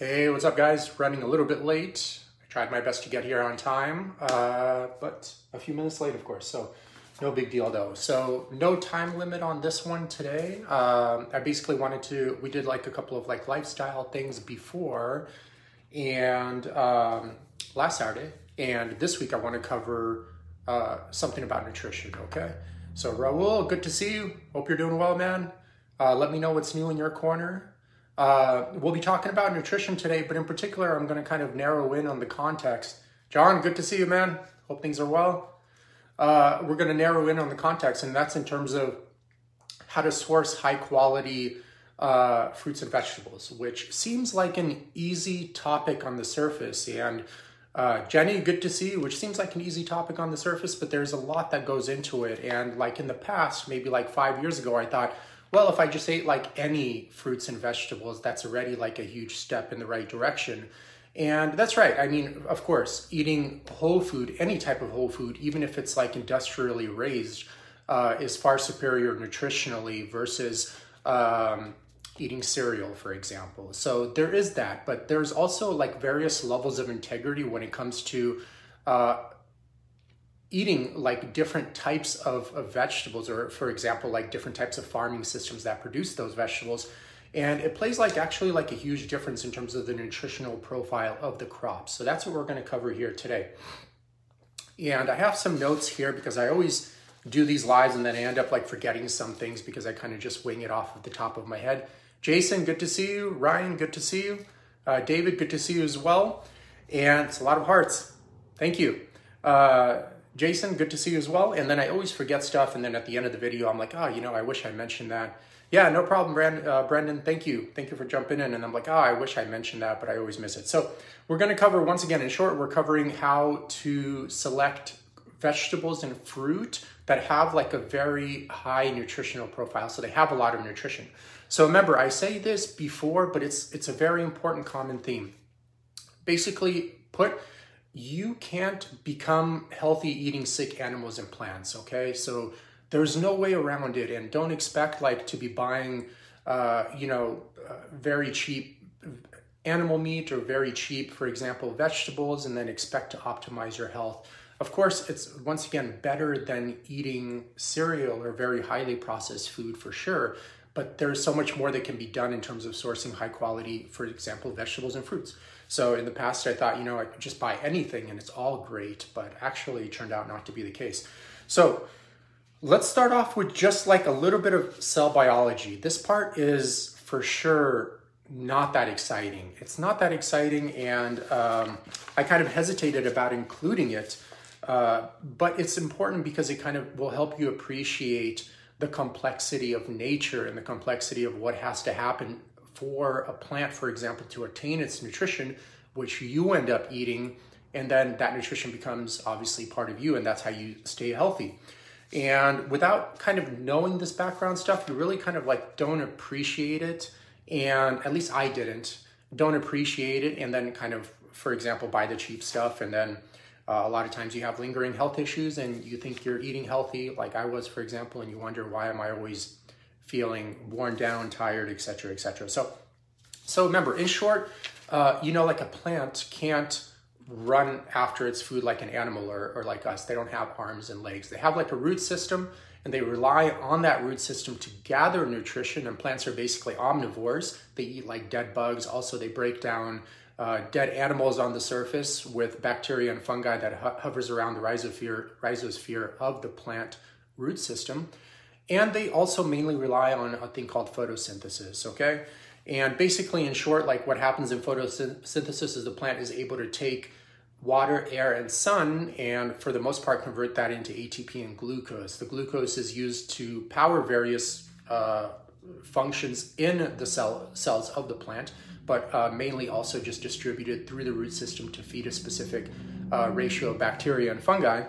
Hey, what's up, guys? Running a little bit late. I tried my best to get here on time, uh, but a few minutes late, of course. So, no big deal though. So, no time limit on this one today. Um, I basically wanted to. We did like a couple of like lifestyle things before, and um, last Saturday, and this week I want to cover uh, something about nutrition. Okay. So, Raul, good to see you. Hope you're doing well, man. Uh, let me know what's new in your corner. Uh, we'll be talking about nutrition today, but in particular, I'm going to kind of narrow in on the context. John, good to see you, man. Hope things are well. Uh, we're going to narrow in on the context, and that's in terms of how to source high quality uh, fruits and vegetables, which seems like an easy topic on the surface. And uh, Jenny, good to see you, which seems like an easy topic on the surface, but there's a lot that goes into it. And like in the past, maybe like five years ago, I thought, well, if I just ate like any fruits and vegetables, that's already like a huge step in the right direction. And that's right. I mean, of course, eating whole food, any type of whole food, even if it's like industrially raised, uh, is far superior nutritionally versus um, eating cereal, for example. So there is that, but there's also like various levels of integrity when it comes to uh, eating like different types of, of vegetables or for example like different types of farming systems that produce those vegetables. And it plays like actually like a huge difference in terms of the nutritional profile of the crops so that's what we're going to cover here today. And i have some notes here because i always do these lives and then i end up like forgetting some things because i kind of just wing it off of the top of my head. Jason good to see you. Ryan good to see you. Uh, david good to see you as well. And it's a lot of hearts. Thank you. Uh, Jason, good to see you as well. And then I always forget stuff. And then at the end of the video, I'm like, oh, you know, I wish I mentioned that. Yeah, no problem, Brand, uh, Brendan. Thank you. Thank you for jumping in. And I'm like, oh, I wish I mentioned that, but I always miss it. So we're going to cover, once again, in short, we're covering how to select vegetables and fruit that have like a very high nutritional profile. So they have a lot of nutrition. So remember, I say this before, but it's it's a very important common theme. Basically, put you can't become healthy eating sick animals and plants, okay? So there's no way around it. And don't expect like to be buying, uh, you know, uh, very cheap animal meat or very cheap, for example, vegetables, and then expect to optimize your health. Of course, it's once again better than eating cereal or very highly processed food for sure, but there's so much more that can be done in terms of sourcing high quality, for example, vegetables and fruits. So in the past, I thought, you know, I could just buy anything and it's all great, but actually turned out not to be the case. So let's start off with just like a little bit of cell biology. This part is for sure not that exciting. It's not that exciting, and um, I kind of hesitated about including it, uh, but it's important because it kind of will help you appreciate the complexity of nature and the complexity of what has to happen for a plant, for example, to attain its nutrition, which you end up eating, and then that nutrition becomes obviously part of you, and that's how you stay healthy. And without kind of knowing this background stuff, you really kind of like don't appreciate it. And at least I didn't, don't appreciate it. And then kind of, for example, buy the cheap stuff. And then uh, a lot of times you have lingering health issues and you think you're eating healthy, like I was, for example, and you wonder, why am I always feeling worn down, tired, etc., etc. So, so remember, in short, uh, you know, like a plant can't run after its food like an animal or, or like us. They don't have arms and legs. They have like a root system, and they rely on that root system to gather nutrition. And plants are basically omnivores. They eat like dead bugs. Also, they break down uh, dead animals on the surface with bacteria and fungi that ho- hovers around the rhizosphere, rhizosphere of the plant root system. And they also mainly rely on a thing called photosynthesis, okay? And basically, in short, like what happens in photosynthesis is the plant is able to take water, air, and sun, and for the most part, convert that into ATP and glucose. The glucose is used to power various uh, functions in the cell cells of the plant, but uh, mainly also just distributed through the root system to feed a specific uh, ratio of bacteria and fungi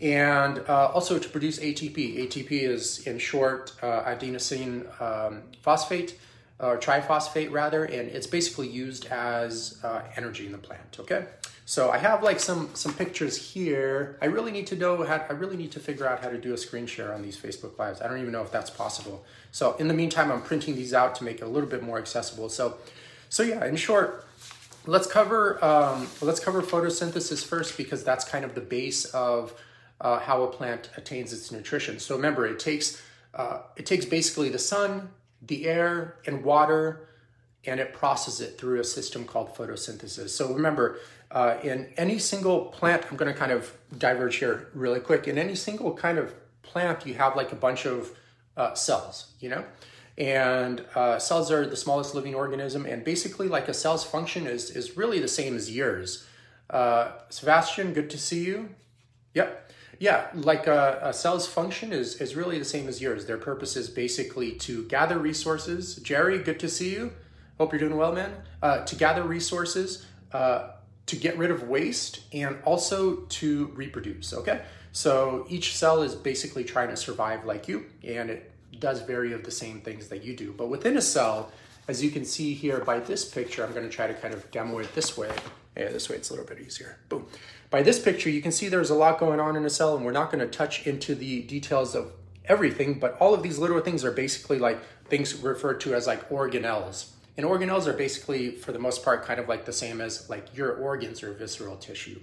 and uh, also to produce ATP. ATP is, in short, uh, adenosine um, phosphate or triphosphate rather, and it's basically used as uh, energy in the plant. Okay, so I have like some some pictures here. I really need to know how. I really need to figure out how to do a screen share on these Facebook lives. I don't even know if that's possible. So in the meantime, I'm printing these out to make it a little bit more accessible. So, so yeah, in short, let's cover um, let's cover photosynthesis first because that's kind of the base of uh, how a plant attains its nutrition. So remember, it takes uh, it takes basically the sun, the air, and water, and it processes it through a system called photosynthesis. So remember, uh, in any single plant, I'm going to kind of diverge here really quick. In any single kind of plant, you have like a bunch of uh, cells, you know. And uh, cells are the smallest living organism, and basically, like a cell's function is is really the same as yours. Uh, Sebastian, good to see you. Yep, yeah, like a, a, cell's function is is really the same as yours. Their purpose is basically to gather resources. Jerry, good to see you. Hope you're doing well, man. Uh, to gather resources, uh, to get rid of waste, and also to reproduce. Okay, so each cell is basically trying to survive like you, and it does vary of the same things that you do. But within a cell, as you can see here by this picture, I'm going to try to kind of demo it this way. Yeah, this way it's a little bit easier. Boom. By this picture, you can see there's a lot going on in a cell, and we're not going to touch into the details of everything, but all of these little things are basically like things referred to as like organelles. And organelles are basically, for the most part, kind of like the same as like your organs or visceral tissue.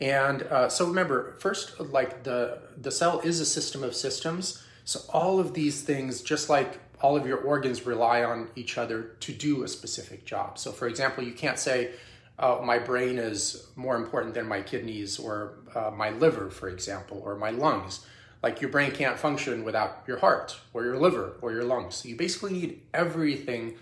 And uh, so remember, first, like the, the cell is a system of systems. So all of these things, just like all of your organs rely on each other to do a specific job. So for example, you can't say, uh, my brain is more important than my kidneys or uh, my liver, for example, or my lungs. Like your brain can't function without your heart or your liver or your lungs. So you basically need everything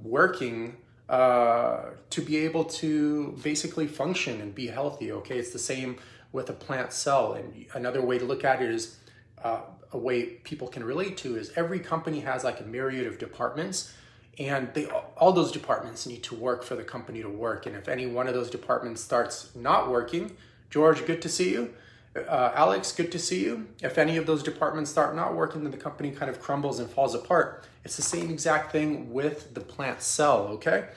working uh, to be able to basically function and be healthy. Okay, it's the same with a plant cell. And another way to look at it is uh, a way people can relate to is every company has like a myriad of departments and they all those departments need to work for the company to work. And if any one of those departments starts not working george good to see you. Uh, alex good to see you. If any of those departments start not working then the company kind of crumbles and falls apart. It's the same exact thing with the plant cell okay?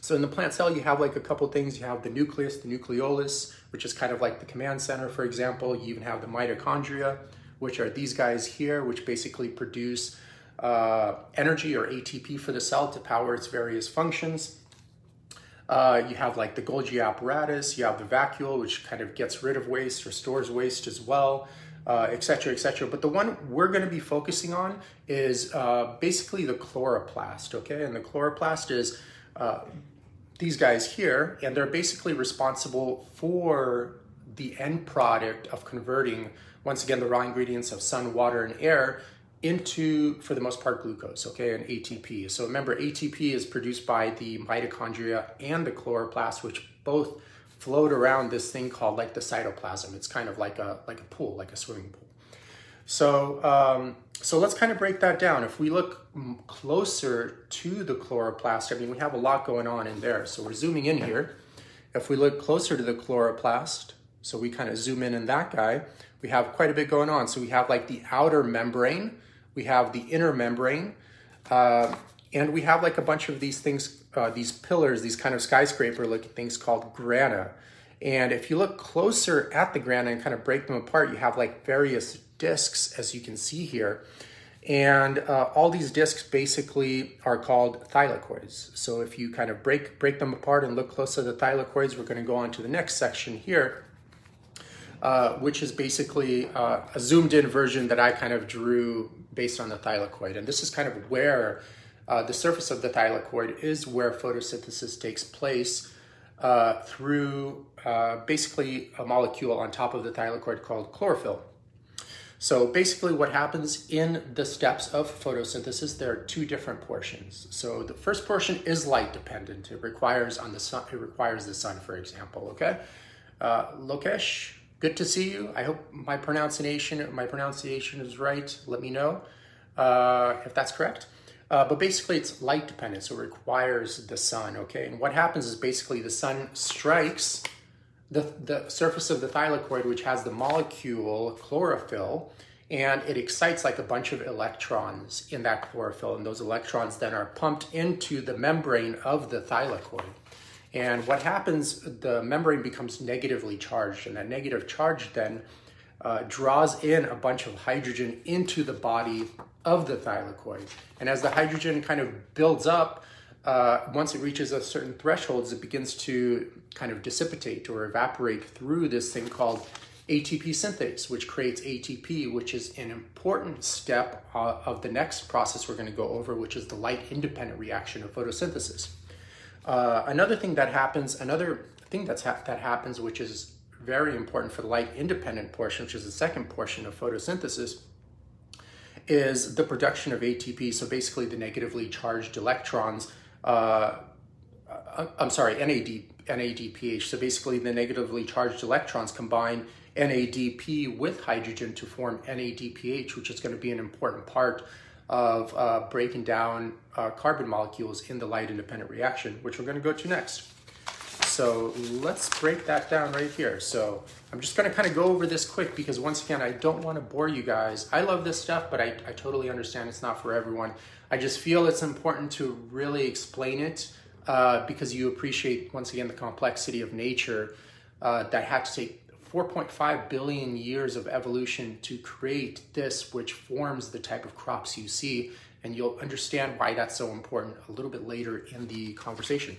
So in the plant cell you have like a couple things. You have the nucleus the nucleolus which is kind of like the command center for example. You even have the mitochondria which are these guys here which basically produce uh, energy or ATP for the cell to power its various functions. Uh, you have like the Golgi apparatus, you have the vacuole, which kind of gets rid of waste or stores waste as well, etc., uh, etc. Et but the one we're going to be focusing on is uh, basically the chloroplast, okay? And the chloroplast is uh, these guys here, and they're basically responsible for the end product of converting, once again, the raw ingredients of sun, water, and air into, for the most part, glucose, okay, and ATP. So remember, ATP is produced by the mitochondria and the chloroplast, which both float around this thing called like the cytoplasm. It's kind of like a like a pool, like a swimming pool. So um, so let's kind of break that down. If we look closer to the chloroplast, I mean, we have a lot going on in there. So we're zooming in here. If we look closer to the chloroplast, so we kind of zoom in in that guy, we have quite a bit going on. So we have like the outer membrane, we have the inner membrane, uh, and we have like a bunch of these things, uh, these pillars, these kind of skyscraper looking things called grana. And if you look closer at the grana and kind of break them apart, you have like various discs, as you can see here. And uh, all these discs basically are called thylakoids. So if you kind of break break them apart and look close to the thylakoids, we're going to go on to the next section here, uh, which is basically uh, a zoomed in version that I kind of drew based on the thylakoid. And this is kind of where uh, the surface of the thylakoid is where photosynthesis takes place uh, through uh, basically a molecule on top of the thylakoid called chlorophyll. So basically what happens in the steps of photosynthesis, there are two different portions. So the first portion is light dependent. It requires on the sun, it requires the sun, for example, okay? Uh, Lokesh, good to see you. I hope my pronunciation my pronunciation is right. Let me know uh, if that's correct. Uh, but basically, it's light dependent, so it requires the sun. Okay, and what happens is basically the sun strikes the the surface of the thylakoid, which has the molecule chlorophyll, and it excites like a bunch of electrons in that chlorophyll, and those electrons then are pumped into the membrane of the thylakoid. And what happens, the membrane becomes negatively charged, and that negative charge then uh, draws in a bunch of hydrogen into the body of the thylakoid. And as the hydrogen kind of builds up, uh, once it reaches a certain thresholds, it begins to kind of dissipate or evaporate through this thing called ATP synthase, which creates ATP, which is an important step uh, of the next process we're going to go over, which is the light independent reaction of photosynthesis. Uh, another thing that happens, another thing that's ha- that happens, which is very important for the light independent portion, which is the second portion of photosynthesis, is the production of ATP. So basically, the negatively charged electrons. Uh, uh I'm sorry, NAD, NADPH. So basically, the negatively charged electrons combine NADP with hydrogen to form NADPH, which is going to be an important part of uh, breaking down uh, carbon molecules in the light independent reaction, which we're going to go to next. So let's break that down right here. So I'm just going to kind of go over this quick because once again, I don't want to bore you guys. I love this stuff, but I, I totally understand it's not for everyone. I just feel it's important to really explain it uh, because you appreciate, once again, the complexity of nature uh, that had to take 4.5 billion years of evolution to create this, which forms the type of crops you see. And you'll understand why that's so important a little bit later in the conversation.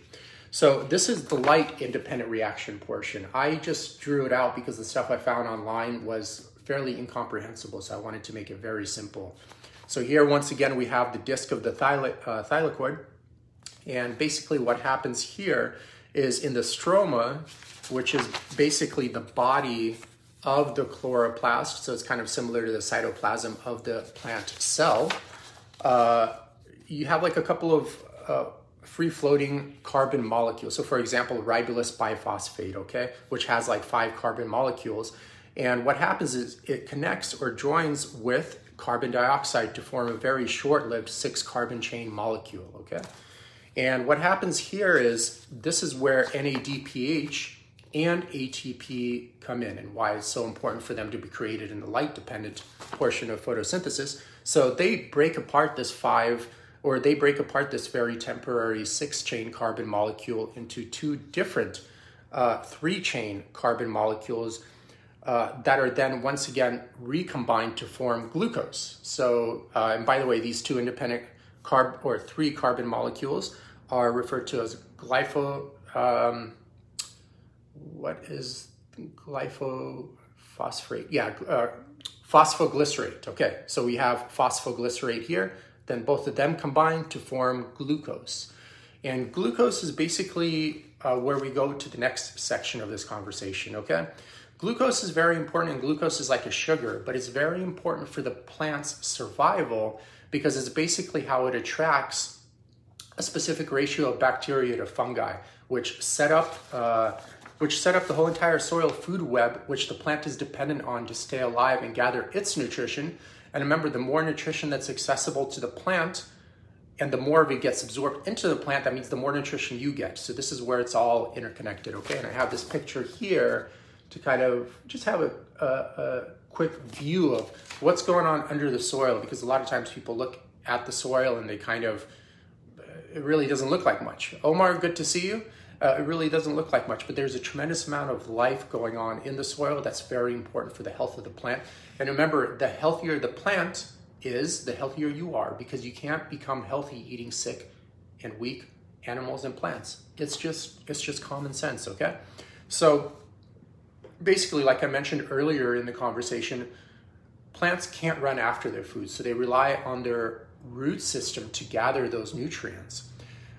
So this is the light independent reaction portion. I just drew it out because the stuff I found online was fairly incomprehensible, so I wanted to make it very simple. So here, once again, we have the disk of the thyla uh, thylakoid. And basically what happens here is in the stroma, which is basically the body of the chloroplast. So it's kind of similar to the cytoplasm of the plant cell. Uh, you have like a couple of uh, free floating carbon molecules. So, for example, ribulose biphosphate, okay, which has like five carbon molecules. And what happens is it connects or joins with carbon dioxide to form a very short lived six carbon chain molecule, okay? And what happens here is this is where NADPH and ATP come in and why it's so important for them to be created in the light dependent portion of photosynthesis. So they break apart this five or they break apart this very temporary six chain carbon molecule into two different uh, three chain carbon molecules uh, that are then once again recombined to form glucose. So, uh, and by the way, these two independent carb or three carbon molecules are referred to as glypho. Um, what is glyphosphate? Yeah, uh, phosphoglycerate. Okay, so we have phosphoglycerate here. Then both of them combine to form glucose. And glucose is basically uh, where we go to the next section of this conversation, okay? Glucose is very important, and glucose is like a sugar, but it's very important for the plant's survival because it's basically how it attracts a specific ratio of bacteria to fungi, which set up uh, which set up the whole entire soil food web, which the plant is dependent on to stay alive and gather its nutrition. And remember, the more nutrition that's accessible to the plant, and the more of it gets absorbed into the plant, that means the more nutrition you get. So this is where it's all interconnected, okay? And I have this picture here to kind of just have a, a, a quick view of what's going on under the soil, because a lot of times people look at the soil and they kind of, it really doesn't look like much. Omar, good to see you. Uh, it really doesn't look like much, but there's a tremendous amount of life going on in the soil that's very important for the health of the plant. And remember, the healthier the plant is, the healthier you are, because you can't become healthy eating sick and weak animals and plants. It's just it's just common sense, okay? So basically, like I mentioned earlier in the conversation, plants can't run after their food, so they rely on their root system to gather those nutrients.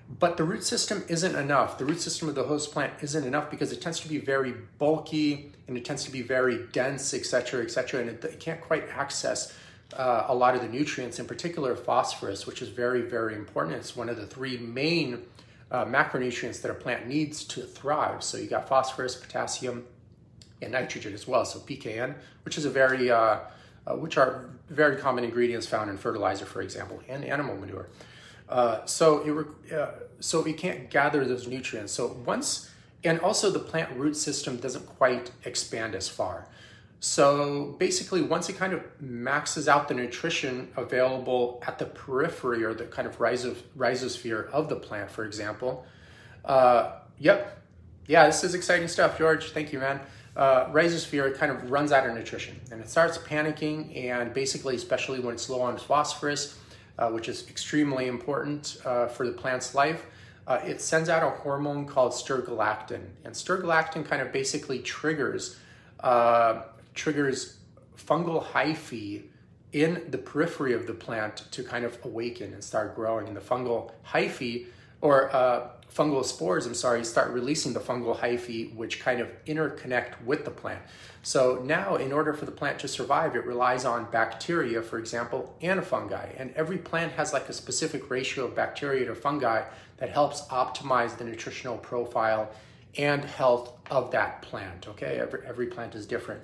But the root system isn't enough. The root system of the host plant isn't enough because it tends to be very bulky and it tends to be very dense, etc., etc., and it, it, can't quite access uh, a lot of the nutrients, in particular phosphorus, which is very, very important. It's one of the three main uh, macronutrients that a plant needs to thrive. So you got phosphorus, potassium, and nitrogen as well. So PKN, which is a very, uh, uh which are very common ingredients found in fertilizer, for example, and animal manure. Uh, so it uh, so it can't gather those nutrients. So once and also the plant root system doesn't quite expand as far. So basically, once it kind of maxes out the nutrition available at the periphery or the kind of rhizosphere of the plant, for example. Uh, yep, yeah, this is exciting stuff, George. Thank you, man. Uh, rhizosphere kind of runs out of nutrition and it starts panicking, and basically, especially when it's low on phosphorus, uh, which is extremely important uh, for the plant's life. uh, it sends out a hormone called stergalactin, and stergalactin kind of basically triggers uh, triggers fungal hyphae in the periphery of the plant to kind of awaken and start growing. And the fungal hyphae, or uh, fungal spores, I'm sorry, start releasing the fungal hyphae, which kind of interconnect with the plant. So now, in order for the plant to survive, it relies on bacteria, for example, and fungi. And every plant has like a specific ratio of bacteria to fungi that helps optimize the nutritional profile and health of that plant. Okay, every, every plant is different.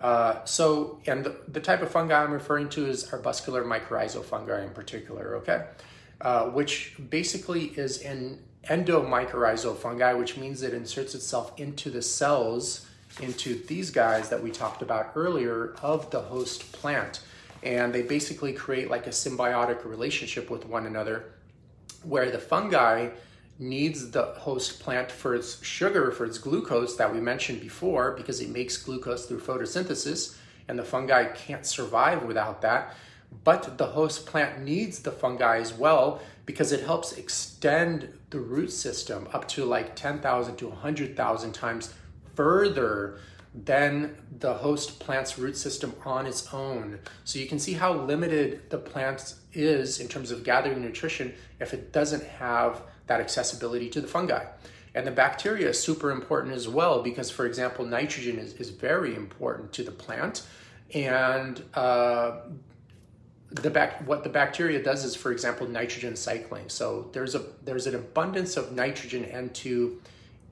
Uh, so, and the, the, type of fungi I'm referring to is arbuscular mycorrhizal fungi in particular, okay? Uh, which basically is an endomycorrhizal fungi, which means it inserts itself into the cells, into these guys that we talked about earlier of the host plant. And they basically create like a symbiotic relationship with one another where the fungi needs the host plant for its sugar, for its glucose that we mentioned before, because it makes glucose through photosynthesis, and the fungi can't survive without that. But the host plant needs the fungi as well because it helps extend the root system up to like 10,000 to 100,000 times further than the host plant's root system on its own. So you can see how limited the plant is in terms of gathering nutrition if it doesn't have that accessibility to the fungi. And the bacteria is super important as well because, for example, nitrogen is, is very important to the plant. And uh, the back, what the bacteria does is, for example, nitrogen cycling. So there's a there's an abundance of nitrogen N2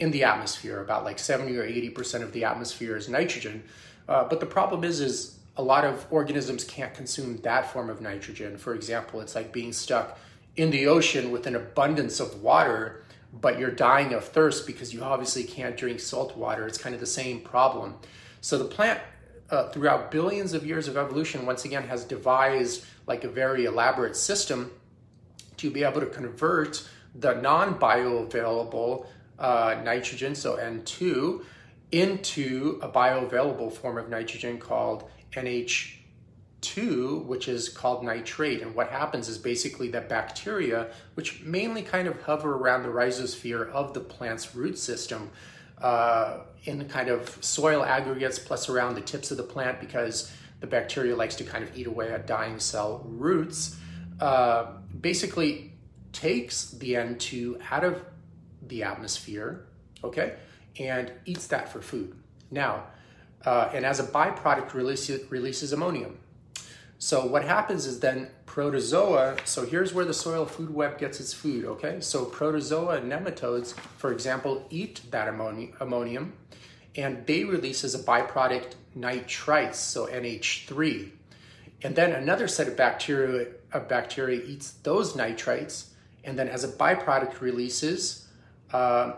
in the atmosphere. About like 70 or 80 percent of the atmosphere is nitrogen. Uh, but the problem is, is a lot of organisms can't consume that form of nitrogen. For example, it's like being stuck in the ocean with an abundance of water, but you're dying of thirst because you obviously can't drink salt water. It's kind of the same problem. So the plant, uh, throughout billions of years of evolution, once again has devised like a very elaborate system to be able to convert the non-bioavailable uh, nitrogen, so N2, into a bioavailable form of nitrogen called NH two, which is called nitrate. And what happens is basically that bacteria, which mainly kind of hover around the rhizosphere of the plant's root system, uh, in kind of soil aggregates plus around the tips of the plant because the bacteria likes to kind of eat away at dying cell roots, uh, basically takes the N2 out of the atmosphere, okay, and eats that for food. Now, uh, and as a byproduct releases, releases ammonium. So what happens is then protozoa, so here's where the soil food web gets its food, okay? So protozoa and nematodes, for example, eat that ammonium and they release as a byproduct nitrites, so NH3. And then another set of bacteria, of bacteria eats those nitrites and then as a byproduct releases uh,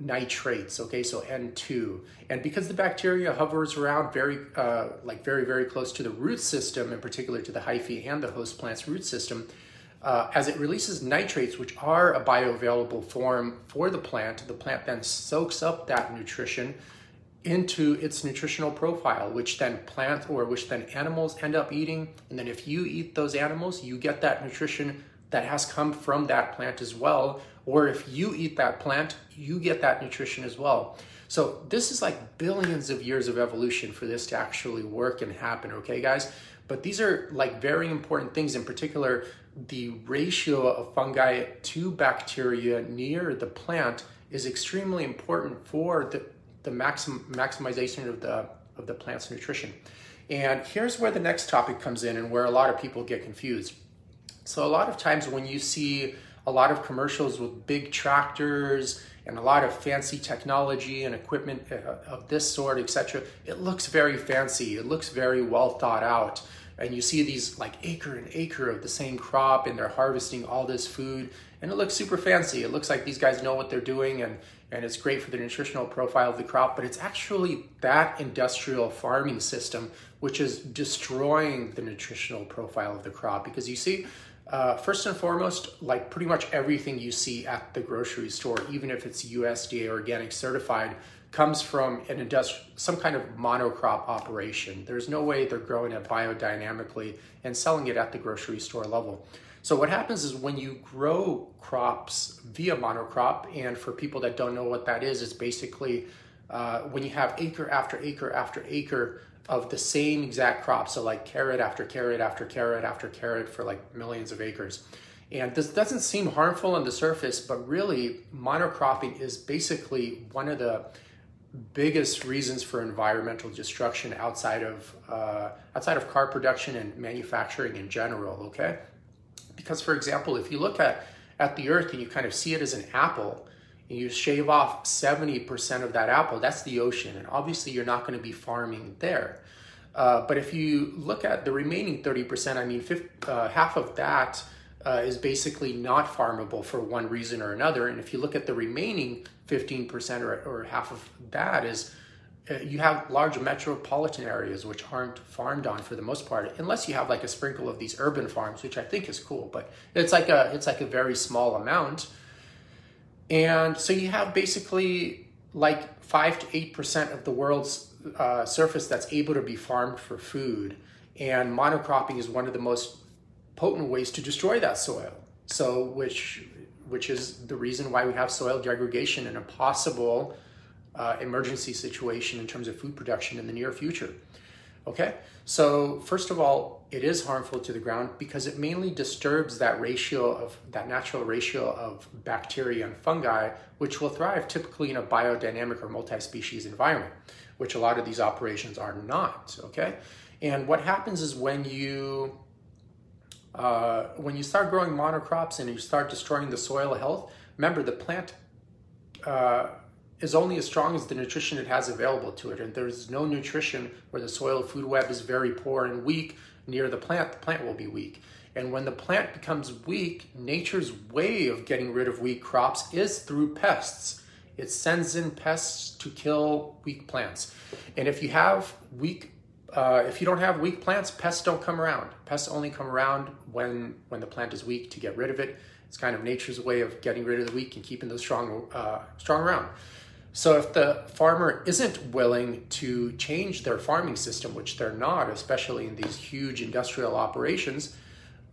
nitrates, okay, so N2. And because the bacteria hovers around very, uh, like very, very close to the root system, in particular to the hyphae and the host plant's root system, uh, as it releases nitrates, which are a bioavailable form for the plant, the plant then soaks up that nutrition into its nutritional profile, which then plants or which then animals end up eating. And then if you eat those animals, you get that nutrition that has come from that plant as well. Or if you eat that plant, you get that nutrition as well. So this is like billions of years of evolution for this to actually work and happen, okay, guys? But these are like very important things, in particular, the ratio of fungi to bacteria near the plant is extremely important for the, the maxim, maximization of the, of the plant's nutrition. And here's where the next topic comes in and where a lot of people get confused. So a lot of times when you see a lot of commercials with big tractors and a lot of fancy technology and equipment uh, of this sort, etc., it looks very fancy. It looks very well thought out. And you see these like acre and acre of the same crop and they're harvesting all this food and it looks super fancy. It looks like these guys know what they're doing and, and it's great for the nutritional profile of the crop, but it's actually that industrial farming system which is destroying the nutritional profile of the crop because you see uh, first and foremost, like pretty much everything you see at the grocery store, even if it's USDA organic certified, comes from an industri- some kind of monocrop operation. There's no way they're growing it biodynamically and selling it at the grocery store level. So what happens is when you grow crops via monocrop, and for people that don't know what that is, it's basically uh, when you have acre after acre after acre of the same exact crop. So like carrot after carrot after carrot after carrot for like millions of acres. And this doesn't seem harmful on the surface, but really monocropping is basically one of the biggest reasons for environmental destruction outside of uh, outside of car production and manufacturing in general. Okay, because for example, if you look at at the Earth and you kind of see it as an apple, and you shave off seventy percent of that apple, that's the ocean, and obviously you're not going to be farming there. Uh, but if you look at the remaining thirty percent, I mean, uh, half of that uh, is basically not farmable for one reason or another. And if you look at the remaining 15% or, or half of that is uh, you have large metropolitan areas which aren't farmed on for the most part unless you have like a sprinkle of these urban farms which i think is cool but it's like a it's like a very small amount and so you have basically like 5 to 8% of the world's uh, surface that's able to be farmed for food and monocropping is one of the most potent ways to destroy that soil. So, which which is the reason why we have soil degradation and a possible uh, emergency situation in terms of food production in the near future. Okay, so first of all, it is harmful to the ground because it mainly disturbs that ratio of that natural ratio of bacteria and fungi, which will thrive typically in a biodynamic or multi-species environment, which a lot of these operations are not. Okay, and what happens is when you uh, when you start growing monocrops and you start destroying the soil health, remember the plant uh, is only as strong as the nutrition it has available to it. And there's no nutrition where the soil food web is very poor and weak near the plant, the plant will be weak. And when the plant becomes weak, nature's way of getting rid of weak crops is through pests. It sends in pests to kill weak plants. And if you have weak uh, if you don't have weak plants, pests don't come around. Pests only come around when when the plant is weak to get rid of it. It's kind of nature's way of getting rid of the weak and keeping those strong uh, strong around. So if the farmer isn't willing to change their farming system, which they're not, especially in these huge industrial operations,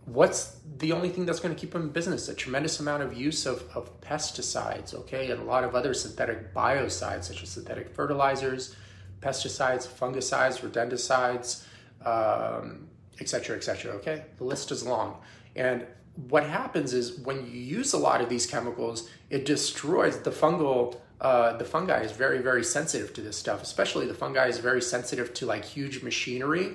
what's the only thing that's going to keep them in business? A tremendous amount of use of, of pesticides, okay, and a lot of other synthetic biocides, such as synthetic fertilizers, pesticides, fungicides, rodenticides, um, et cetera, et cetera. Okay, the list is long. And what happens is when you use a lot of these chemicals, it destroys the fungal. Uh, the fungi is very, very sensitive to this stuff. Especially the fungi is very sensitive to like huge machinery,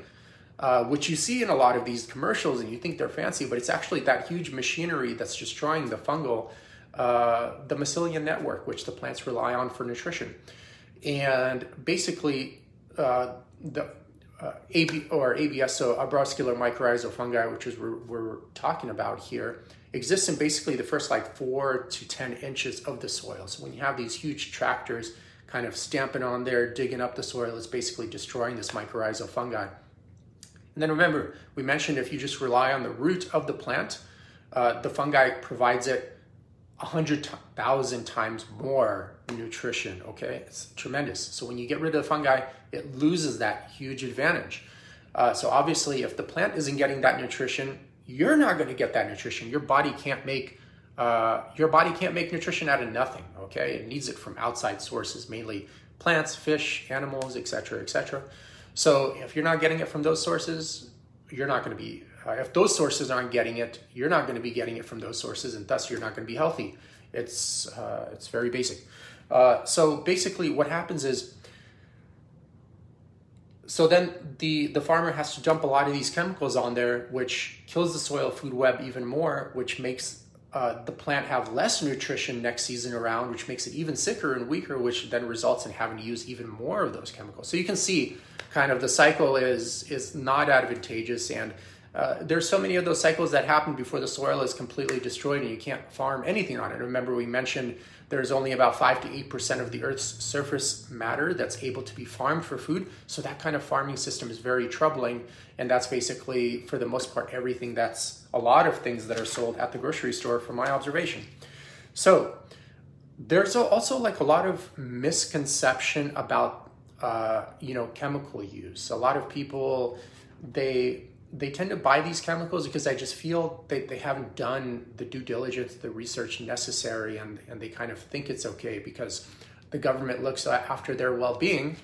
uh, which you see in a lot of these commercials, and you think they're fancy, but it's actually that huge machinery that's destroying the fungal, uh, the mycelium network, which the plants rely on for nutrition. And basically, uh, the uh, AB or ABS, so arbuscular mycorrhizal fungi, which is we're, we're talking about here, exists in basically the first like four to 10 inches of the soil. So when you have these huge tractors kind of stamping on there, digging up the soil, it's basically destroying this mycorrhizal fungi. And then remember, we mentioned if you just rely on the root of the plant, uh, the fungi provides it 100,000 times more nutrition, okay? It's tremendous. So when you get rid of the fungi, it loses that huge advantage. Uh, so obviously, if the plant isn't getting that nutrition, you're not going to get that nutrition. Your body can't make uh, your body can't make nutrition out of nothing. Okay, it needs it from outside sources, mainly plants, fish, animals, etc., etc. So if you're not getting it from those sources, you're not going to be uh, if those sources aren't getting it, you're not going to be getting it from those sources, and thus you're not going to be healthy. It's uh, it's very basic. Uh, so basically, what happens is, so then the the farmer has to dump a lot of these chemicals on there, which kills the soil food web even more, which makes uh, the plant have less nutrition next season around, which makes it even sicker and weaker, which then results in having to use even more of those chemicals. So you can see, kind of the cycle is is not advantageous and uh, there's so many of those cycles that happen before the soil is completely destroyed and you can't farm anything on it. Remember, we mentioned there's only about 5 to 8% of the Earth's surface matter that's able to be farmed for food. So that kind of farming system is very troubling. And that's basically, for the most part, everything that's a lot of things that are sold at the grocery store, from my observation. So there's also like a lot of misconception about, uh, you know, chemical use. A lot of people, they they tend to buy these chemicals because I just feel they, they haven't done the due diligence, the research necessary, and, and they kind of think it's okay because the government looks after their well being.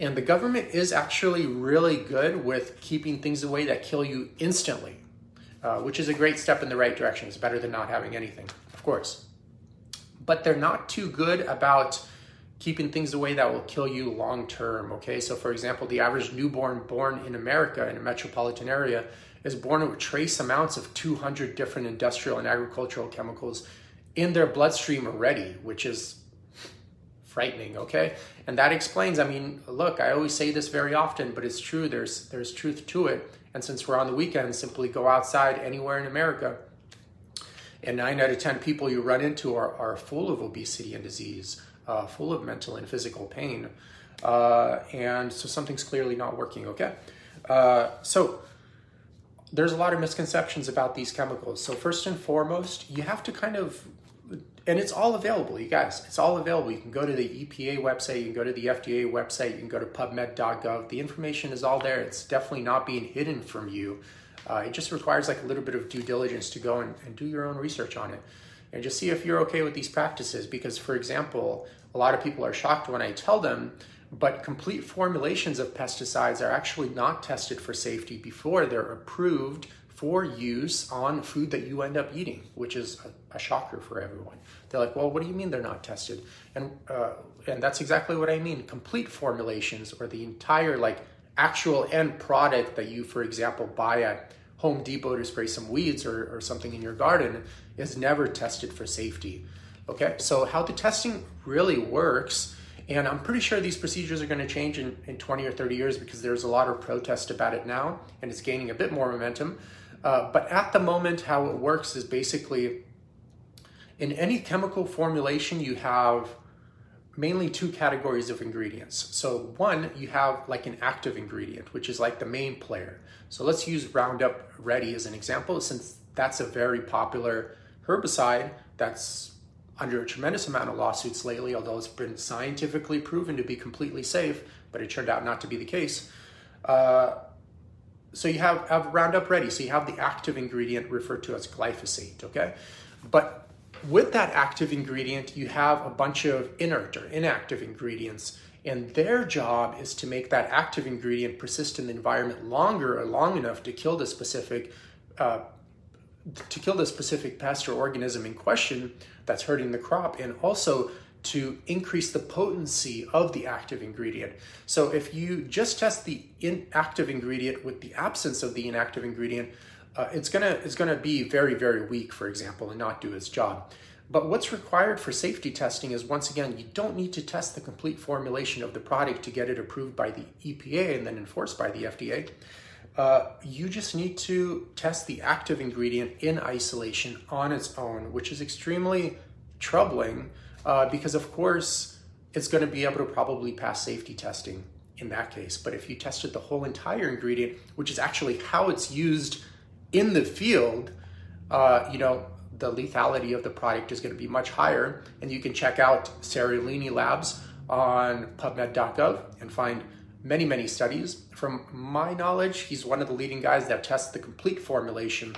And the government is actually really good with keeping things away that kill you instantly, uh, which is a great step in the right direction. It's better than not having anything, of course. But they're not too good about keeping things away that will kill you long term. Okay, so for example, the average newborn born in America in a metropolitan area is born with trace amounts of 200 different industrial and agricultural chemicals in their bloodstream already, which is frightening. Okay, and that explains. I mean, look, I always say this very often, but it's true. There's there's truth to it. And since we're on the weekend, simply go outside anywhere in America. And nine out of 10 people you run into are, are full of obesity and disease uh, full of mental and physical pain. Uh, and so something's clearly not working, okay? Uh, so there's a lot of misconceptions about these chemicals. So, first and foremost, you have to kind of, and it's all available, you guys. It's all available. You can go to the EPA website, you can go to the FDA website, you can go to pubmed.gov. The information is all there. It's definitely not being hidden from you. Uh, it just requires like a little bit of due diligence to go and, and do your own research on it and just see if you're okay with these practices. Because, for example, a lot of people are shocked when I tell them, but complete formulations of pesticides are actually not tested for safety before they're approved for use on food that you end up eating, which is a, a shocker for everyone. They're like, well, what do you mean they're not tested? And uh, and that's exactly what I mean. Complete formulations or the entire like actual end product that you, for example, buy at Home Depot to spray some weeds or, or something in your garden is never tested for safety. Okay, so how the testing really works, and I'm pretty sure these procedures are going to change in, in 20 or 30 years because there's a lot of protest about it now and it's gaining a bit more momentum. Uh, but at the moment, how it works is basically in any chemical formulation, you have mainly two categories of ingredients. So, one, you have like an active ingredient, which is like the main player. So, let's use Roundup Ready as an example, since that's a very popular herbicide that's under a tremendous amount of lawsuits lately, although it's been scientifically proven to be completely safe, but it turned out not to be the case. Uh, so you have, have Roundup Ready. So you have the active ingredient referred to as glyphosate, okay? But with that active ingredient, you have a bunch of inert or inactive ingredients, and their job is to make that active ingredient persist in the environment longer or long enough to kill the specific uh, to kill the specific pest or organism in question that's hurting the crop and also to increase the potency of the active ingredient. So if you just test the inactive ingredient with the absence of the inactive ingredient, uh, it's gonna it's gonna be very very weak, for example, and not do its job. But what's required for safety testing is once again, you don't need to test the complete formulation of the product to get it approved by the EPA and then enforced by the FDA. Uh, you just need to test the active ingredient in isolation on its own, which is extremely troubling uh, because, of course, it's going to be able to probably pass safety testing in that case. But if you tested the whole entire ingredient, which is actually how it's used in the field, uh, you know, the lethality of the product is going to be much higher. And you can check out Seralini Labs on PubMed.gov and find many, many studies. From my knowledge, he's one of the leading guys that tests the complete formulation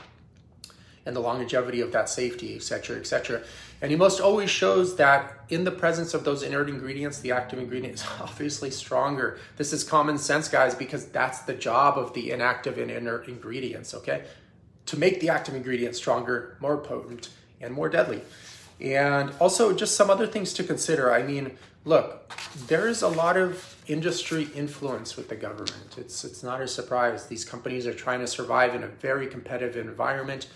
and the longevity of that safety, et cetera, et cetera. And he most always shows that in the presence of those inert ingredients, the active ingredient is obviously stronger. This is common sense, guys, because that's the job of the inactive and inert ingredients, okay? To make the active ingredient stronger, more potent, and more deadly. And also, just some other things to consider. I mean, look, there is a lot of industry influence with the government. It's it's not a surprise. These companies are trying to survive in a very competitive environment,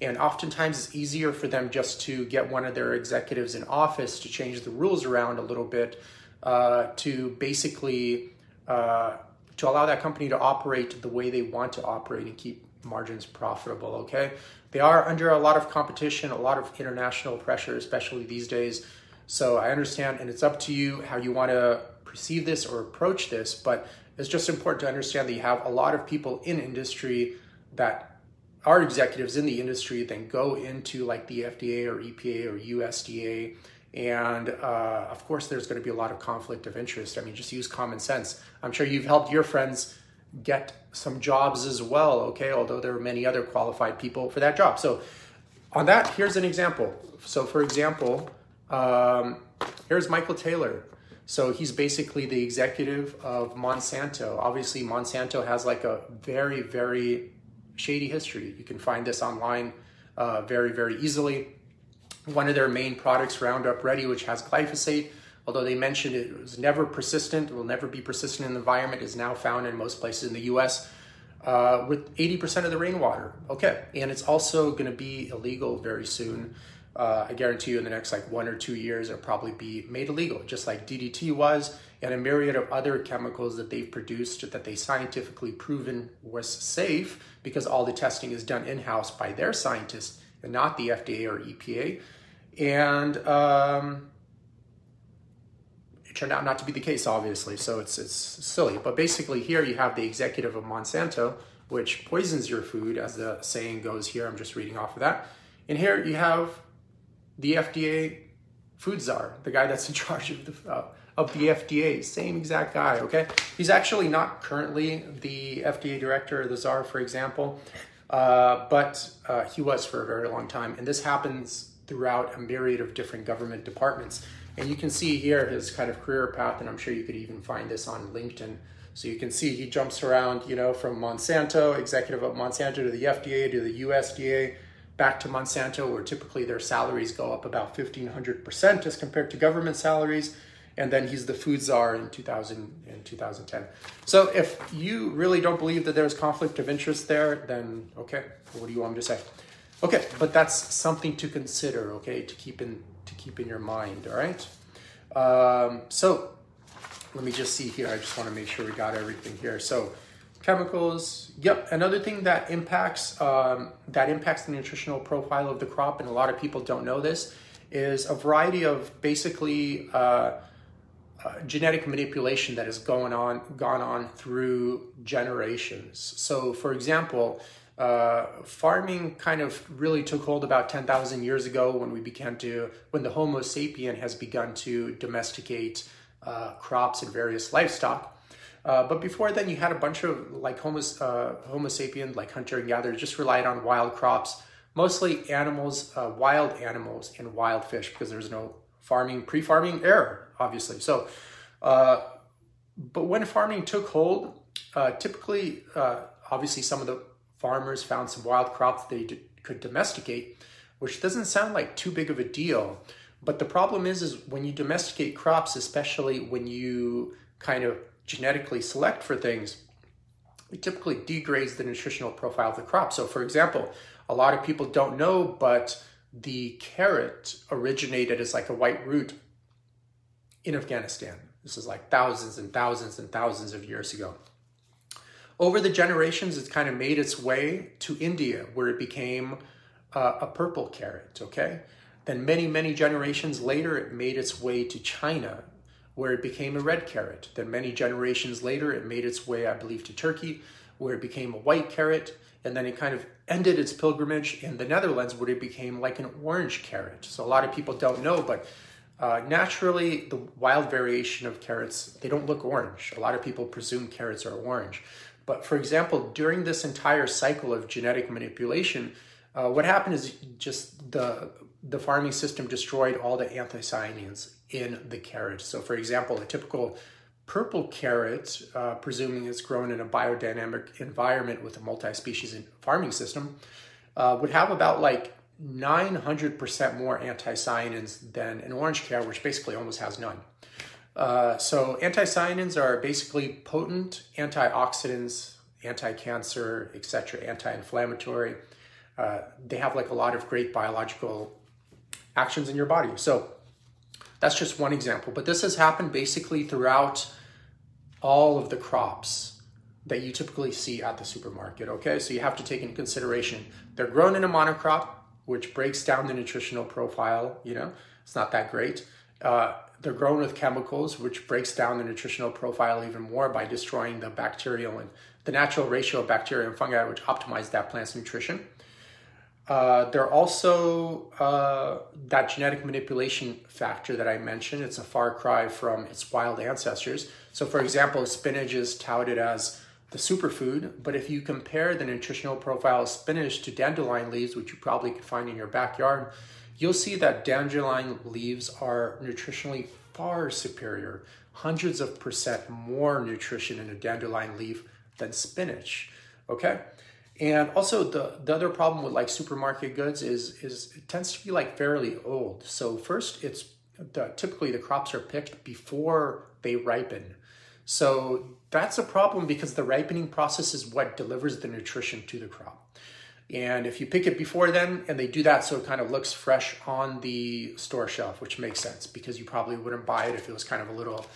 and oftentimes it's easier for them just to get one of their executives in office to change the rules around a little bit uh, to basically uh, to allow that company to operate the way they want to operate and keep margins profitable. Okay, they are under a lot of competition, a lot of international pressure, especially these days. So I understand, and it's up to you how you want to perceive this or approach this, but it's just important to understand that you have a lot of people in industry that are executives in the industry then go into like the FDA or EPA or USDA. And uh, of course, there's going to be a lot of conflict of interest. I mean, just use common sense. I'm sure you've helped your friends get some jobs as well, okay? Although there are many other qualified people for that job. So on that, here's an example. So for example, um, here's Michael Taylor. So he's basically the executive of Monsanto. Obviously, Monsanto has like a very, very shady history. You can find this online uh, very, very easily. One of their main products, Roundup Ready, which has glyphosate, although they mentioned it was never persistent, will never be persistent in the environment, is now found in most places in the US uh, with 80% of the rainwater. Okay, and it's also going to be illegal very soon. Uh, I guarantee you in the next like one or two years, it'll probably be made illegal, just like DDT was, and a myriad of other chemicals that they've produced that they scientifically proven was safe because all the testing is done in-house by their scientists and not the FDA or EPA. And um, it turned out not to be the case, obviously, so it's, it's silly. But basically here you have the executive of Monsanto, which poisons your food, as the saying goes here. I'm just reading off of that. And here you have the FDA food czar, the guy that's in charge of the, uh, of the FDA, same exact guy, okay? He's actually not currently the FDA director or the czar, for example, uh, but uh, he was for a very long time. And this happens throughout a myriad of different government departments. And you can see here his kind of career path, and I'm sure you could even find this on LinkedIn. So you can see he jumps around, you know, from Monsanto, executive of Monsanto to the FDA to the USDA, back to Monsanto, where typically their salaries go up about 1500% as compared to government salaries. And then he's the food czar in 2000 in 2010. So if you really don't believe that there's conflict of interest there, then okay, what do you want me to say? Okay, but that's something to consider, okay, to keep in to keep in your mind, all right? Um, so let me just see here. I just want to make sure we got everything here. So chemicals, yep. Another thing that impacts um, that impacts the nutritional profile of the crop, and a lot of people don't know this, is a variety of basically uh, uh, genetic manipulation that has gone on gone on through generations. So, for example, uh, farming kind of really took hold about 10,000 years ago when we began to, when the Homo sapien has begun to domesticate uh, crops and various livestock. Uh, but before then, you had a bunch of like Homo, uh, Homo sapien, like hunter and gatherer, just relied on wild crops, mostly animals, uh, wild animals, and wild fish because there's no farming, pre farming era, obviously. So, uh, but when farming took hold, typically, obviously, some of the farmers found some wild crops they could domesticate, which doesn't sound like too big of a deal. But the problem is, is when you domesticate crops, especially when you kind of genetically select for things, it typically degrades the nutritional profile of the crop. So, for example, a lot of people don't know, but the carrot originated as like a white root in Afghanistan. This is like thousands and thousands and thousands of years ago. Over the generations, it's kind of made its way to India, where it became uh, a purple carrot, okay? Then many, many generations later, it made its way to China, where it became a red carrot. Then many generations later, it made its way, I believe, to Turkey, where it became a white carrot. And then it kind of ended its pilgrimage in the Netherlands, where it became like an orange carrot. So a lot of people don't know, but uh, naturally, the wild variation of carrots, they don't look orange. A lot of people presume carrots are orange. But for example, during this entire cycle of genetic manipulation, uh, what happened is just the the farming system destroyed all the anthocyanins in the carrot. So, for example, a typical purple carrot, uh, presuming it's grown in a biodynamic environment with a multi-species farming system, uh, would have about like 900% more anthocyanins than an orange carrot, which basically almost has none. Uh, so anthocyanins are basically potent antioxidants, anti-cancer, etc., anti-inflammatory. Uh, they have like a lot of great biological actions in your body. So that's just one example. But this has happened basically throughout all of the crops that you typically see at the supermarket. Okay, so you have to take into consideration they're grown in a monocrop, which breaks down the nutritional profile. You know, it's not that great. Uh, they're grown with chemicals, which breaks down the nutritional profile even more by destroying the bacterial and the natural ratio of bacteria and fungi, which optimize that plant's nutrition. Uh, they're also uh, that genetic manipulation factor that I mentioned. It's a far cry from its wild ancestors. So, for example, spinach is touted as the superfood, but if you compare the nutritional profile of spinach to dandelion leaves, which you probably could find in your backyard, you'll see that dandelion leaves are nutritionally far superior, hundreds of percent more nutrition in a dandelion leaf than spinach. Okay? And also the, the other problem with like supermarket goods is is it tends to be like fairly old. So first it's the, typically the crops are picked before they ripen. So that's a problem because the ripening process is what delivers the nutrition to the crop. And if you pick it before then and they do that so it kind of looks fresh on the store shelf, which makes sense because you probably wouldn't buy it if it was kind of a little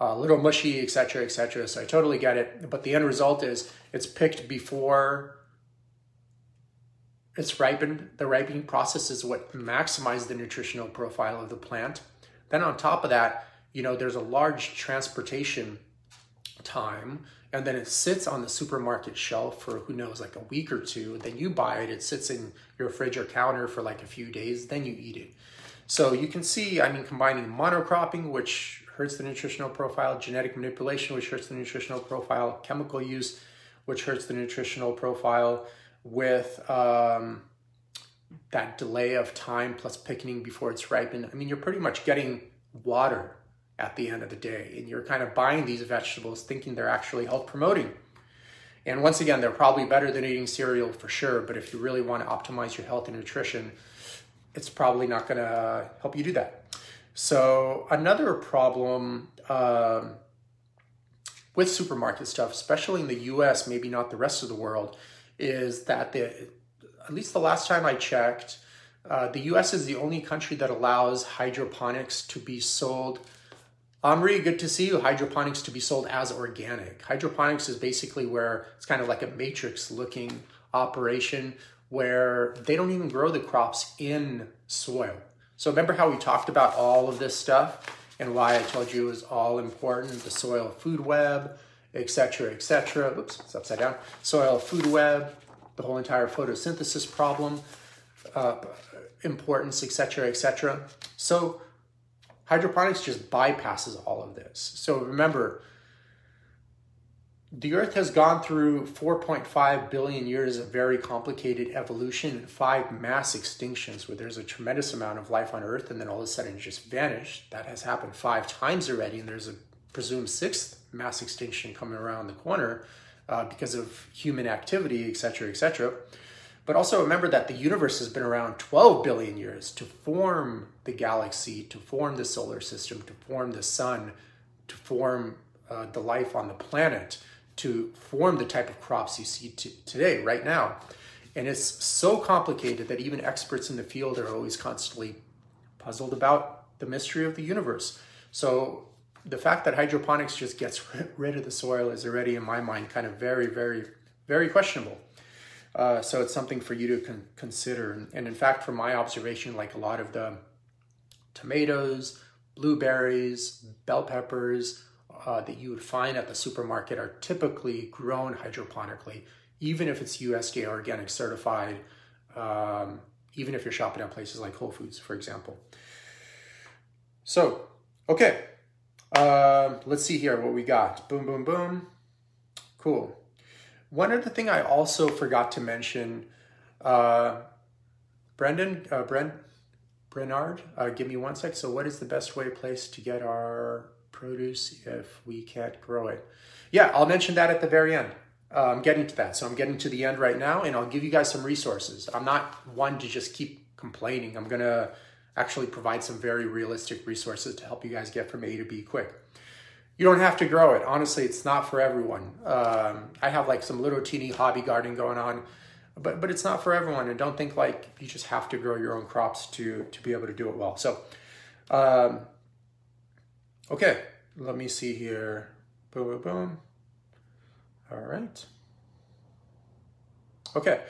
a little mushy, etc., etc. So I totally get it. But the end result is it's picked before it's ripened. The ripening process is what maximizes the nutritional profile of the plant. Then on top of that, you know, there's a large transportation time and then it sits on the supermarket shelf for who knows like a week or two then you buy it it sits in your fridge or counter for like a few days then you eat it so you can see i mean combining monocropping which hurts the nutritional profile genetic manipulation which hurts the nutritional profile chemical use which hurts the nutritional profile with um, that delay of time plus picking before it's ripened i mean you're pretty much getting water at the end of the day. And you're kind of buying these vegetables thinking they're actually health promoting. And once again, they're probably better than eating cereal for sure. But if you really want to optimize your health and nutrition, it's probably not going to help you do that. So, another problem um, with supermarket stuff, especially in the US, maybe not the rest of the world, is that the, at least the last time I checked, uh, the US is the only country that allows hydroponics to be sold Omri, good to see you. Hydroponics to be sold as organic. Hydroponics is basically where it's kind of like a matrix looking operation where they don't even grow the crops in soil. So remember how we talked about all of this stuff and why I told you it was all important, the soil food web, etc., etc. Oops, it's upside down. Soil food web, the whole entire photosynthesis problem, uh, importance, etc., etc. So Hydroponics just bypasses all of this. So remember, the Earth has gone through 4.5 billion years of very complicated evolution and five mass extinctions where there's a tremendous amount of life on Earth and then all of a sudden it just vanished. That has happened five times already, and there's a presumed sixth mass extinction coming around the corner uh, because of human activity, etc., etc. But also remember that the universe has been around 12 billion years to form the galaxy, to form the solar system, to form the sun, to form uh, the life on the planet, to form the type of crops you see t- today, right now. And it's so complicated that even experts in the field are always constantly puzzled about the mystery of the universe. So the fact that hydroponics just gets rid of the soil is already, in my mind, kind of very, very, very questionable. Uh, so it's something for you to con- consider. And in fact, from my observation, like a lot of the tomatoes, blueberries, bell peppers uh, that you would find at the supermarket are typically grown hydroponically, even if it's USDA organic certified, um, even if you're shopping at places like Whole Foods, for example. So, okay, uh, let's see here what we got. Boom, boom, boom. Cool. One other thing I also forgot to mention, uh, Brendan, uh, Brent, Brenard, uh, give me one sec. So, what is the best way place to get our produce if we can't grow it? Yeah, I'll mention that at the very end. Uh, I'm getting to that. So, I'm getting to the end right now, and I'll give you guys some resources. I'm not one to just keep complaining. I'm gonna actually provide some very realistic resources to help you guys get from A to B quick you don't have to grow it. Honestly, it's not for everyone. Um, I have like some little teeny hobby garden going on, but but it's not for everyone. And don't think like you just have to grow your own crops to to be able to do it well. So, um, okay, let me see here. Boom, boom, boom. All right. Okay.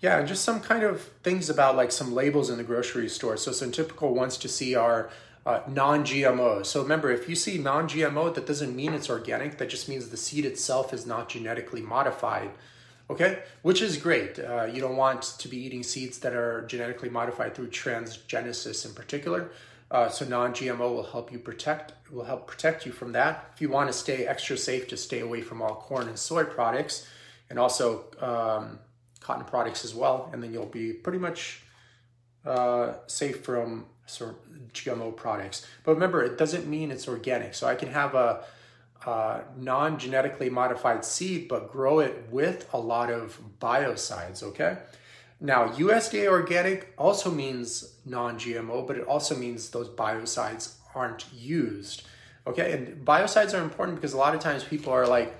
Yeah, and just some kind of things about like some labels in the grocery store. So some typical ones to see are uh, non-GMO. So remember, if you see non-GMO, that doesn't mean it's organic. That just means the seed itself is not genetically modified. Okay, which is great. Uh, you don't want to be eating seeds that are genetically modified through transgenesis in particular. Uh, so non-GMO will help you protect will help protect you from that. If you want to stay extra safe, just stay away from all corn and soy products, and also um, cotton products as well, and then you'll be pretty much uh, safe from sort of GMO products. But remember, it doesn't mean it's organic. So I can have a, a non-genetically modified seed, but grow it with a lot of biocides. Okay. Now, USDA organic also means non-GMO, but it also means those biocides aren't used. Okay, and biocides are important because a lot of times people are like,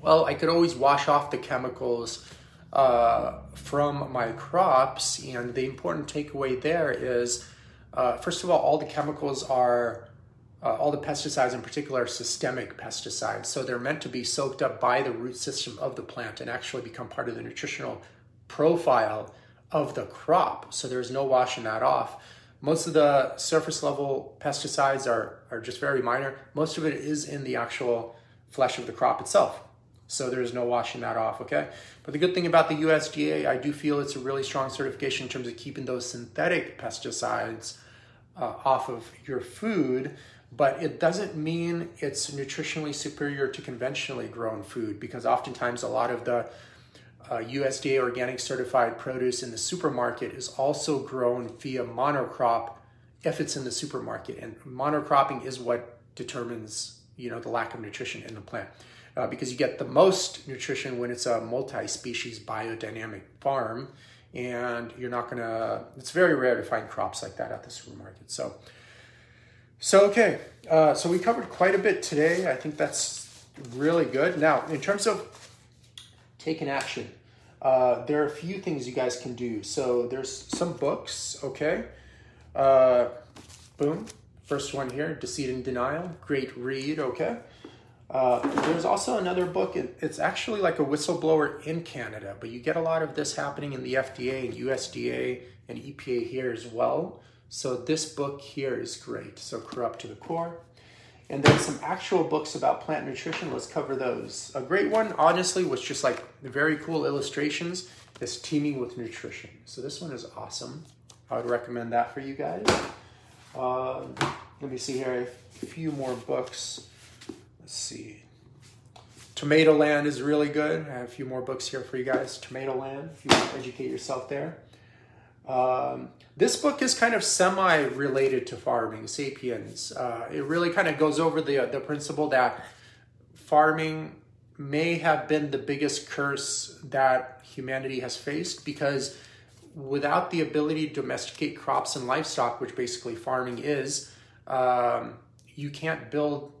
well, I could always wash off the chemicals uh, from my crops. And the important takeaway there is, uh, first of all, all the chemicals are, uh, all the pesticides in particular are systemic pesticides. So they're meant to be soaked up by the root system of the plant and actually become part of the nutritional profile of the crop. So there's no washing that off. Most of the surface level pesticides are, are just very minor. Most of it is in the actual flesh of the crop itself. So there's no washing that off, okay? But the good thing about the USDA, I do feel it's a really strong certification in terms of keeping those synthetic pesticides uh, off of your food, but it doesn't mean it's nutritionally superior to conventionally grown food because oftentimes a lot of the uh, USDA organic certified produce in the supermarket is also grown via monocrop if it's in the supermarket. And monocropping is what determines, you know, the lack of nutrition in the plant. Uh, because you get the most nutrition when it's a multi-species biodynamic farm and you're not gonna it's very rare to find crops like that at the supermarket so so okay uh, so we covered quite a bit today i think that's really good now in terms of take an action. Uh, there are a few things you guys can do. So there's some books, okay? Uh, boom. First one here, Deceit and Denial. Great read, okay? Uh, there's also another book. It's actually like a whistleblower in Canada, but you get a lot of this happening in the FDA and USDA and EPA here as well. So this book here is great. So Corrupt to the Core. And then some actual books about plant nutrition. Let's cover those. A great one, honestly, was just like very cool illustrations. Is Teaming with Nutrition. So this one is awesome. I would recommend that for you guys. Uh, let me see here. A few more books. Let's see. Tomato Land is really good. I have a few more books here for you guys. Tomato Land, if you want to educate yourself there. Um, this book is kind of semi-related to farming, Sapiens. Uh, it really kind of goes over the the principle that farming may have been the biggest curse that humanity has faced because without the ability to domesticate crops and livestock, which basically farming is, um, you can't build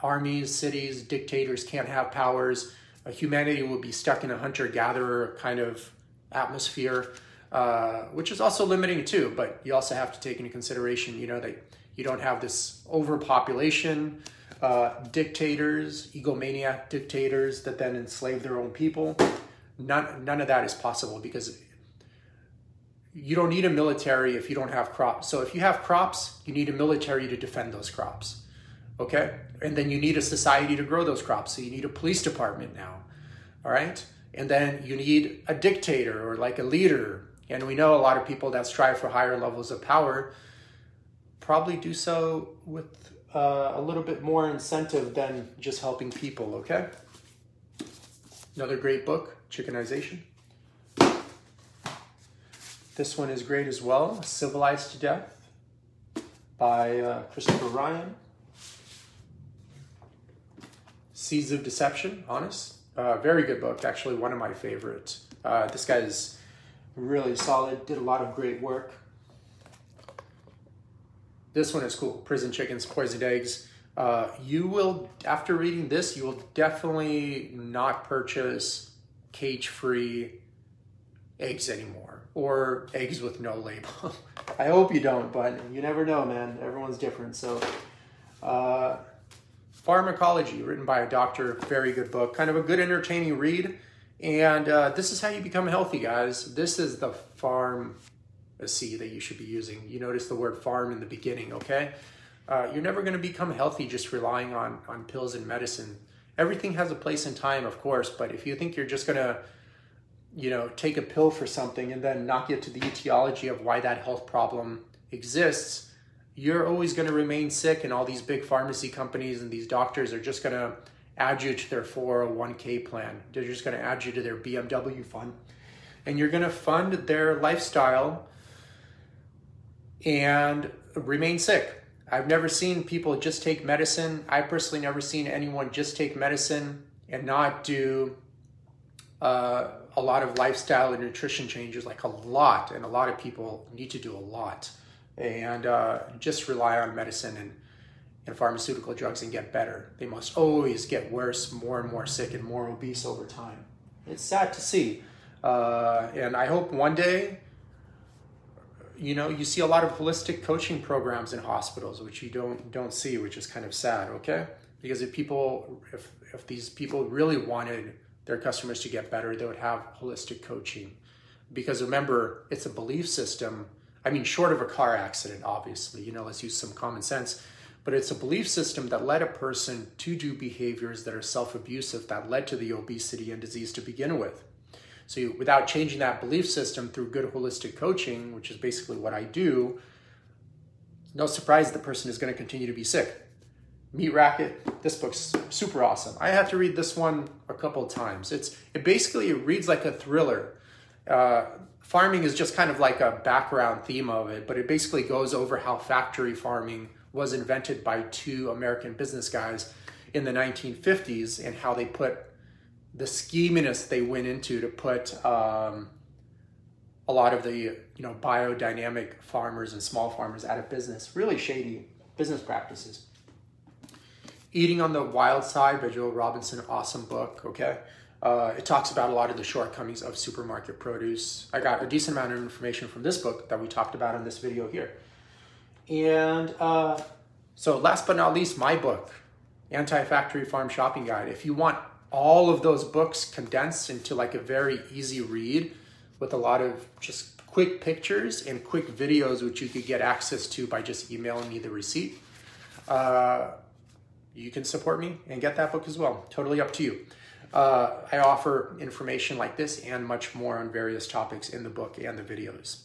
armies, cities, dictators can't have powers. Uh, humanity will be stuck in a hunter-gatherer kind of atmosphere. Uh, which is also limiting too. But you also have to take into consideration, you know, that you don't have this overpopulation, uh, dictators, egomaniac dictators that then enslave their own people. None, none of that is possible because you don't need a military if you don't have crops. So if you have crops, you need a military to defend those crops. Okay? And then you need a society to grow those crops. So you need a police department now. All right? And then you need a dictator or like a leader and we know a lot of people that strive for higher levels of power probably do so with uh, a little bit more incentive than just helping people, okay? Another great book, Chickenization. This one is great as well, Civilized to Death by uh, Christopher Ryan. Seeds of Deception, Honest. Uh, very good book, actually one of my favorites. Uh, this guy's really solid, did a lot of great work. This one is cool, Prison Chickens, Poisoned Eggs. Uh, you will, after reading this, you will definitely not purchase cage-free eggs anymore or eggs with no label. I hope you don't, but you never know, man. Everyone's different. So, uh, Farmacology, written by a doctor, very good book. Kind of a good, entertaining read. And uh, this is how you become healthy, guys. This is the pharmacy that you should be using. You notice the word farm in the beginning, okay? Uh, you're never going to become healthy just relying on, on pills and medicine. Everything has a place and time, of course, but if you think you're just going to, you know, take a pill for something and then not get to the etiology of why that health problem exists, you're always going to remain sick, and all these big pharmacy companies and these doctors are just going to add you to their 401k plan. They're just going to add you to their BMW fund. And you're going to fund their lifestyle and remain sick. I've never seen people just take medicine. I personally never seen anyone just take medicine and not do uh, a lot of lifestyle and nutrition changes, like a lot. And a lot of people need to do a lot and uh, just rely on medicine and, and pharmaceutical drugs and get better. They must always get worse, more and more sick, and more obese over time. It's sad to see. Uh, and I hope one day you know you see a lot of holistic coaching programs in hospitals which you don't don't see which is kind of sad okay because if people if if these people really wanted their customers to get better they would have holistic coaching because remember it's a belief system i mean short of a car accident obviously you know let's use some common sense but it's a belief system that led a person to do behaviors that are self-abusive that led to the obesity and disease to begin with so you, without changing that belief system through good holistic coaching, which is basically what I do, no surprise the person is going to continue to be sick. Meat Racket, this book's super awesome. I had to read this one a couple times. It's it basically it reads like a thriller. Uh, farming is just kind of like a background theme of it, but it basically goes over how factory farming was invented by two American business guys in the 1950s and how they put the scheminess they went into to put um, a lot of the you know biodynamic farmers and small farmers out of business. Really shady business practices. Eating on the Wild Side by Jo Robinson, awesome book. Okay, uh, it talks about a lot of the shortcomings of supermarket produce. I got a decent amount of information from this book that we talked about in this video here. And uh, so, last but not least, my book, Anti Factory Farm Shopping Guide. If you want all of those books condensed into like a very easy read with a lot of just quick pictures and quick videos which you could get access to by just emailing me the receipt uh, you can support me and get that book as well. Totally up to you. Uh, i offer information like this and much more on various topics in the book and the videos.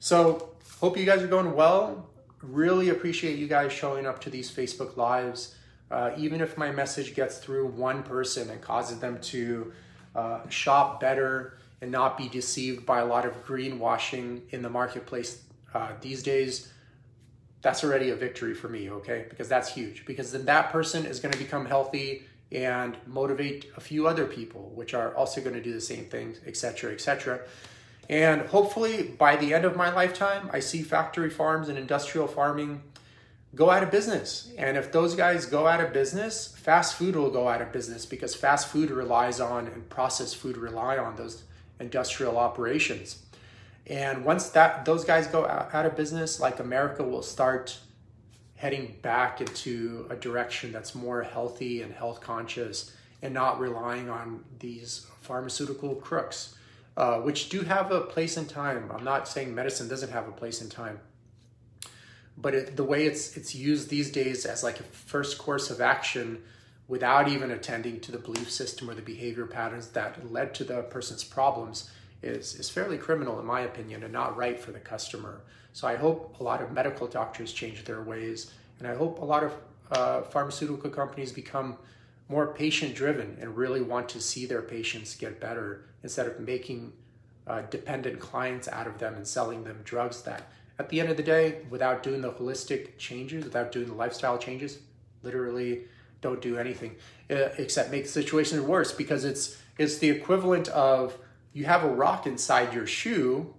So hope you guys are going well really appreciate you guys showing up to these facebook lives uh, even if my message gets through one person and causes them to uh, shop better and not be deceived by a lot of greenwashing in the marketplace uh, these days, that's already a victory for me, okay? Because that's huge. Because then that person is going to become healthy and motivate a few other people, which are also going to do the same things, etc., etc. And hopefully, by the end of my lifetime, I see factory farms and industrial farming go out of business. And if those guys go out of business, fast food will go out of business because fast food relies on and processed food rely on those industrial operations. And once that those guys go out of business, like America will start heading back into a direction that's more healthy and health conscious and not relying on these pharmaceutical crooks, uh, which do have a place in time. I'm not saying medicine doesn't have a place in time but it, the way it's it's used these days as like a first course of action without even attending to the belief system or the behavior patterns that led to the person's problems is, is fairly criminal in my opinion and not right for the customer. So I hope a lot of medical doctors change their ways and I hope a lot of uh, pharmaceutical companies become more patient driven and really want to see their patients get better instead of making uh, dependent clients out of them and selling them drugs that at the end of the day, without doing the holistic changes, without doing the lifestyle changes, literally don't do anything uh, except make the situation worse because it's it's the equivalent of you have a rock inside your shoe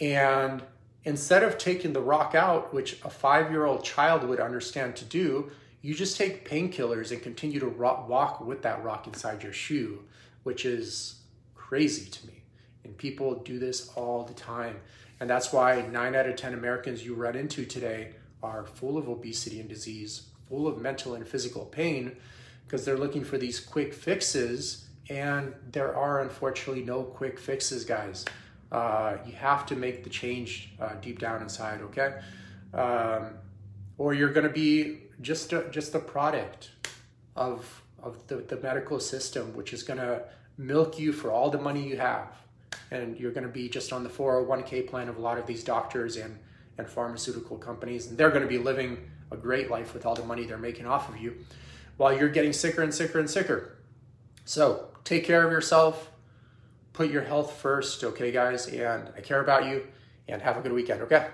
and instead of taking the rock out which a 5-year-old child would understand to do you just take painkillers and continue to rock, walk with that rock inside your shoe which is crazy to me and people do this all the time and that's why nine out of 10 Americans you run into today are full of obesity and disease, full of mental and physical pain, because they're looking for these quick fixes. And there are unfortunately no quick fixes, guys. Uh, you have to make the change uh, deep down inside, okay? Um, or you're going to be just a, just a product of of the, the medical system, which is going to milk you for all the money you have and you're going to be just on the 401k plan of a lot of these doctors and and pharmaceutical companies, and they're going to be living a great life with all the money they're making off of you while you're getting sicker and sicker and sicker. So take care of yourself, put your health first, okay, guys? And I care about you, and have a good weekend, okay?